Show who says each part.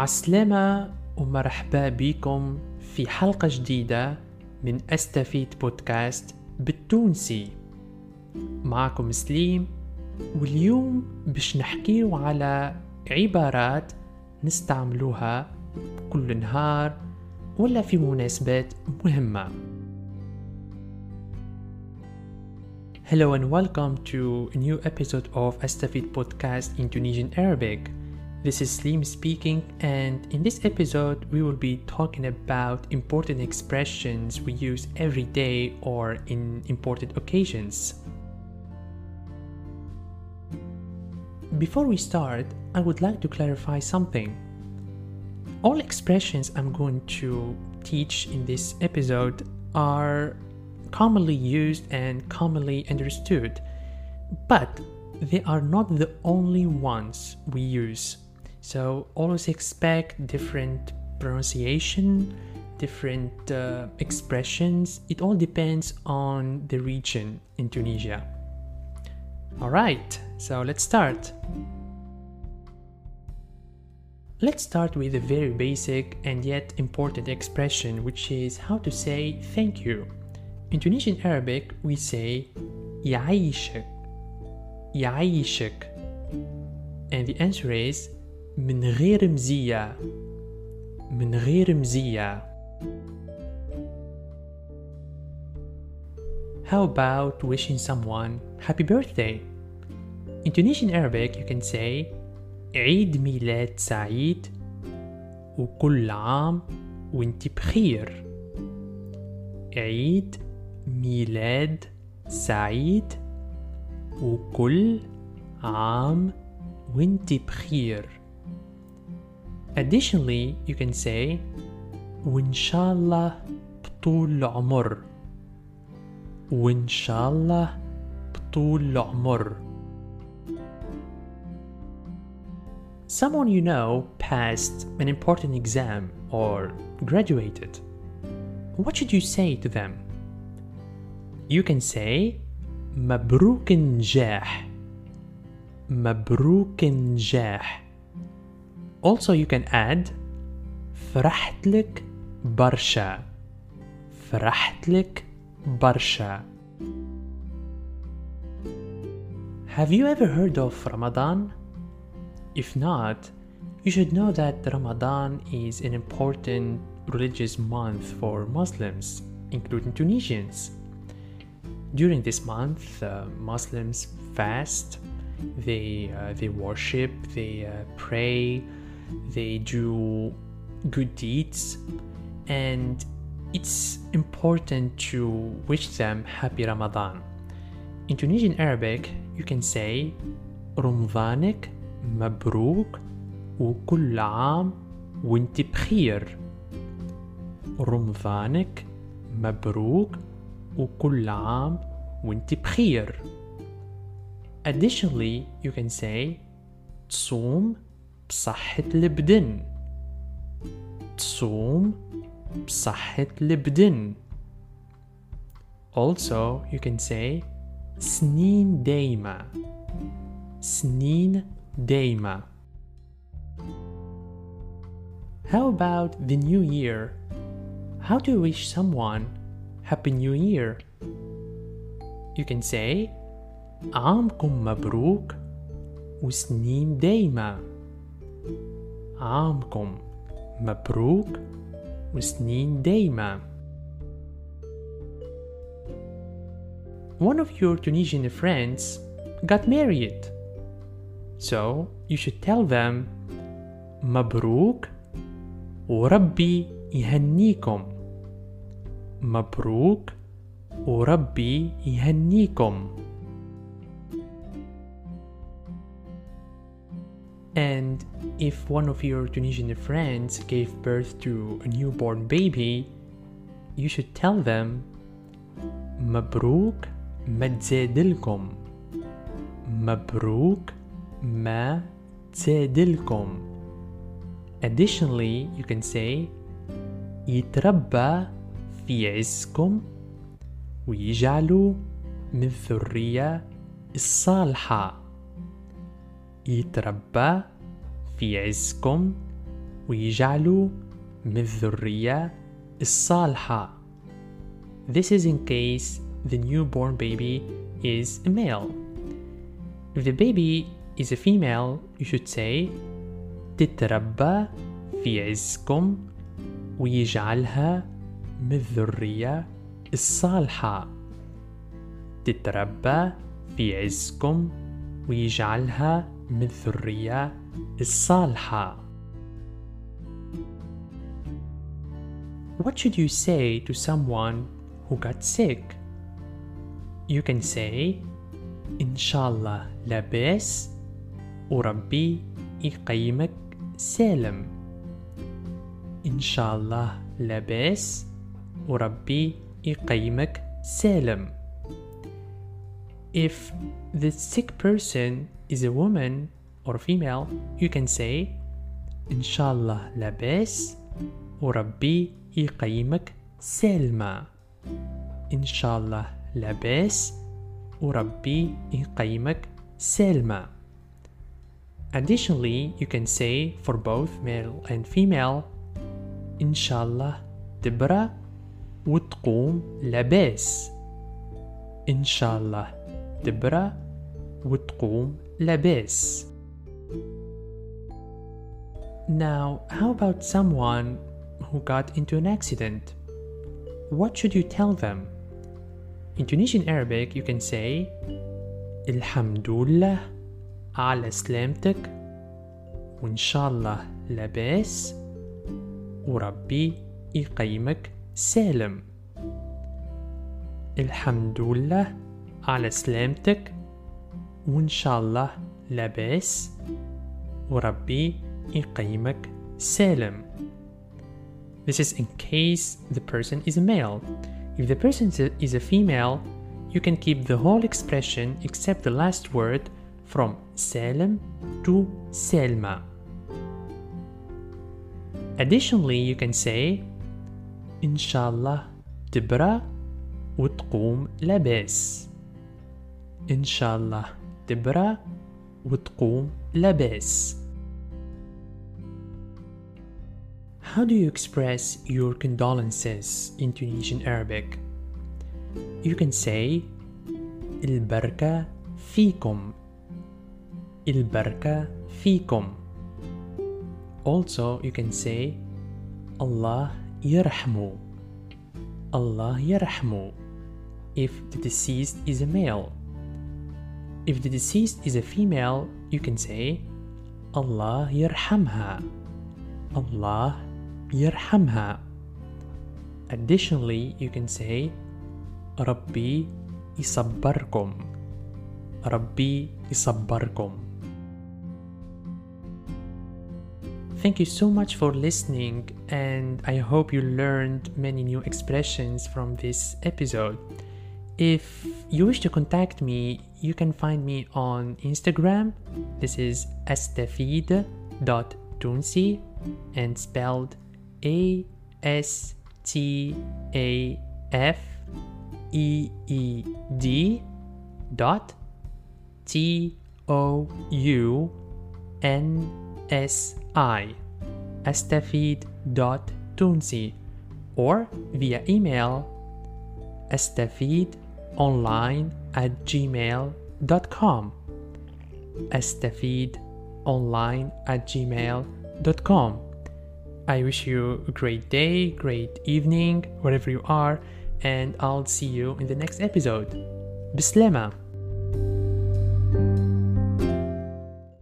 Speaker 1: عسلامة ومرحبا بكم في حلقة جديدة من أستفيد بودكاست بالتونسي معكم سليم واليوم باش نحكيو على عبارات نستعملوها كل نهار ولا في مناسبات مهمة Hello and welcome to a new episode of Astafid podcast in Tunisian Arabic. This is Slim speaking, and in this episode, we will be talking about important expressions we use every day or in important occasions. Before we start, I would like to clarify something. All expressions I'm going to teach in this episode are commonly used and commonly understood, but they are not the only ones we use. So always expect different pronunciation, different uh, expressions. It all depends on the region in Tunisia. All right, so let's start. Let's start with a very basic and yet important expression, which is how to say thank you. In Tunisian Arabic, we say يعيشك يعيشك and the answer is من غير مزية. من غير مزية. How about wishing someone happy birthday? In Tunisian Arabic, you can say عيد ميلاد سعيد وكل عام وانت بخير عيد ميلاد سعيد وكل عام وانت بخير Additionally, you can say وإن شاء الله بطول العمر وإن شاء الله بطول العمر Someone you know passed an important exam or graduated. What should you say to them? You can say مبروك نجاح مبروك نجاح Also you can add فرحت لك برشا فرحت لك برشا Have you ever heard of Ramadan? If not, you should know that Ramadan is an important religious month for Muslims, including Tunisians. During this month, uh, Muslims fast, they uh, they worship, they uh, pray, they do good deeds, and it's important to wish them happy Ramadan. In Tunisian Arabic, you can say رمضانك مبروك وكل عام وانت بخير رمضانك مبروك وكل عام وانت بخير Additionally, you can say تصوم بصحة البدن تصوم بصحة البدن Also, you can say سنين دايمة سنين دايمة How about the new year? How do you wish someone Happy New Year? You can say عامكم مبروك وسنين دايمة عامكم مبروك وسنين دايمة One of your Tunisian friends got married. So you should tell them مبروك وربي يهنيكم مبروك وربي يهنيكم And if one of your Tunisian friends gave birth to a newborn baby, you should tell them مبروك ما تزادلكم مبروك ما تزادلكم Additionally, you can say يتربى في عزكم ويجعلوا من الذرية الصالحة يتربى في عزكم ويجعلوا من الذرية الصالحة. This is in case the newborn baby is a male. If the baby is a female you should say تتربى في عزكم ويجعلها من الذرية الصالحة. تتربى في عزكم ويجعلها من الذرية الصالحة. What should you say to someone who got sick? You can say إن شاء الله لاباس وربي يقيمك سالم إن شاء الله لاباس وربي يقيمك سالم If the sick person is a woman or female, you can say إن شاء الله لاباس وربي يقيمك سالمة إن شاء الله لاباس وربي يقيمك سالمة Additionally, you can say for both male and female إن شاء الله تبرأ وتقوم لاباس إن شاء الله تبرأ وتقوم لاباس Now, how about someone who got into an accident? What should you tell them? In Tunisian Arabic, you can say الحمد لله على سلامتك وإن شاء الله لاباس وربي يقيمك سالم على سلامتك وإن شاء الله لاباس وربي يقيمك سالم This is in case the person is a male. If the person is a female, you can keep the whole expression except the last word from Salem to Selma. Additionally, you can say Inshallah تبرأ وتقوم لاباس إن شاء الله تبرأ وتقوم لاباس How do you express your condolences in Tunisian Arabic? You can say البركة فيكم البركة فيكم Also you can say Allah يرحمه Allah يرحمه if the deceased is a male. if the deceased is a female, you can say Allah yarhamha. Allah yarhamha. Additionally, you can say Rabbi isabarkom," Rabbi isabarkom." Thank you so much for listening, and I hope you learned many new expressions from this episode. If you wish to contact me, you can find me on Instagram. This is astafeed.tounsi and spelled A S T A F E E D dot T O U N S I astafeed.tounsi or via email astafeedonline at gmail.com astafeedonline at gmail.com I wish you a great day, great evening, wherever you are, and I'll see you in the next episode. Bislema!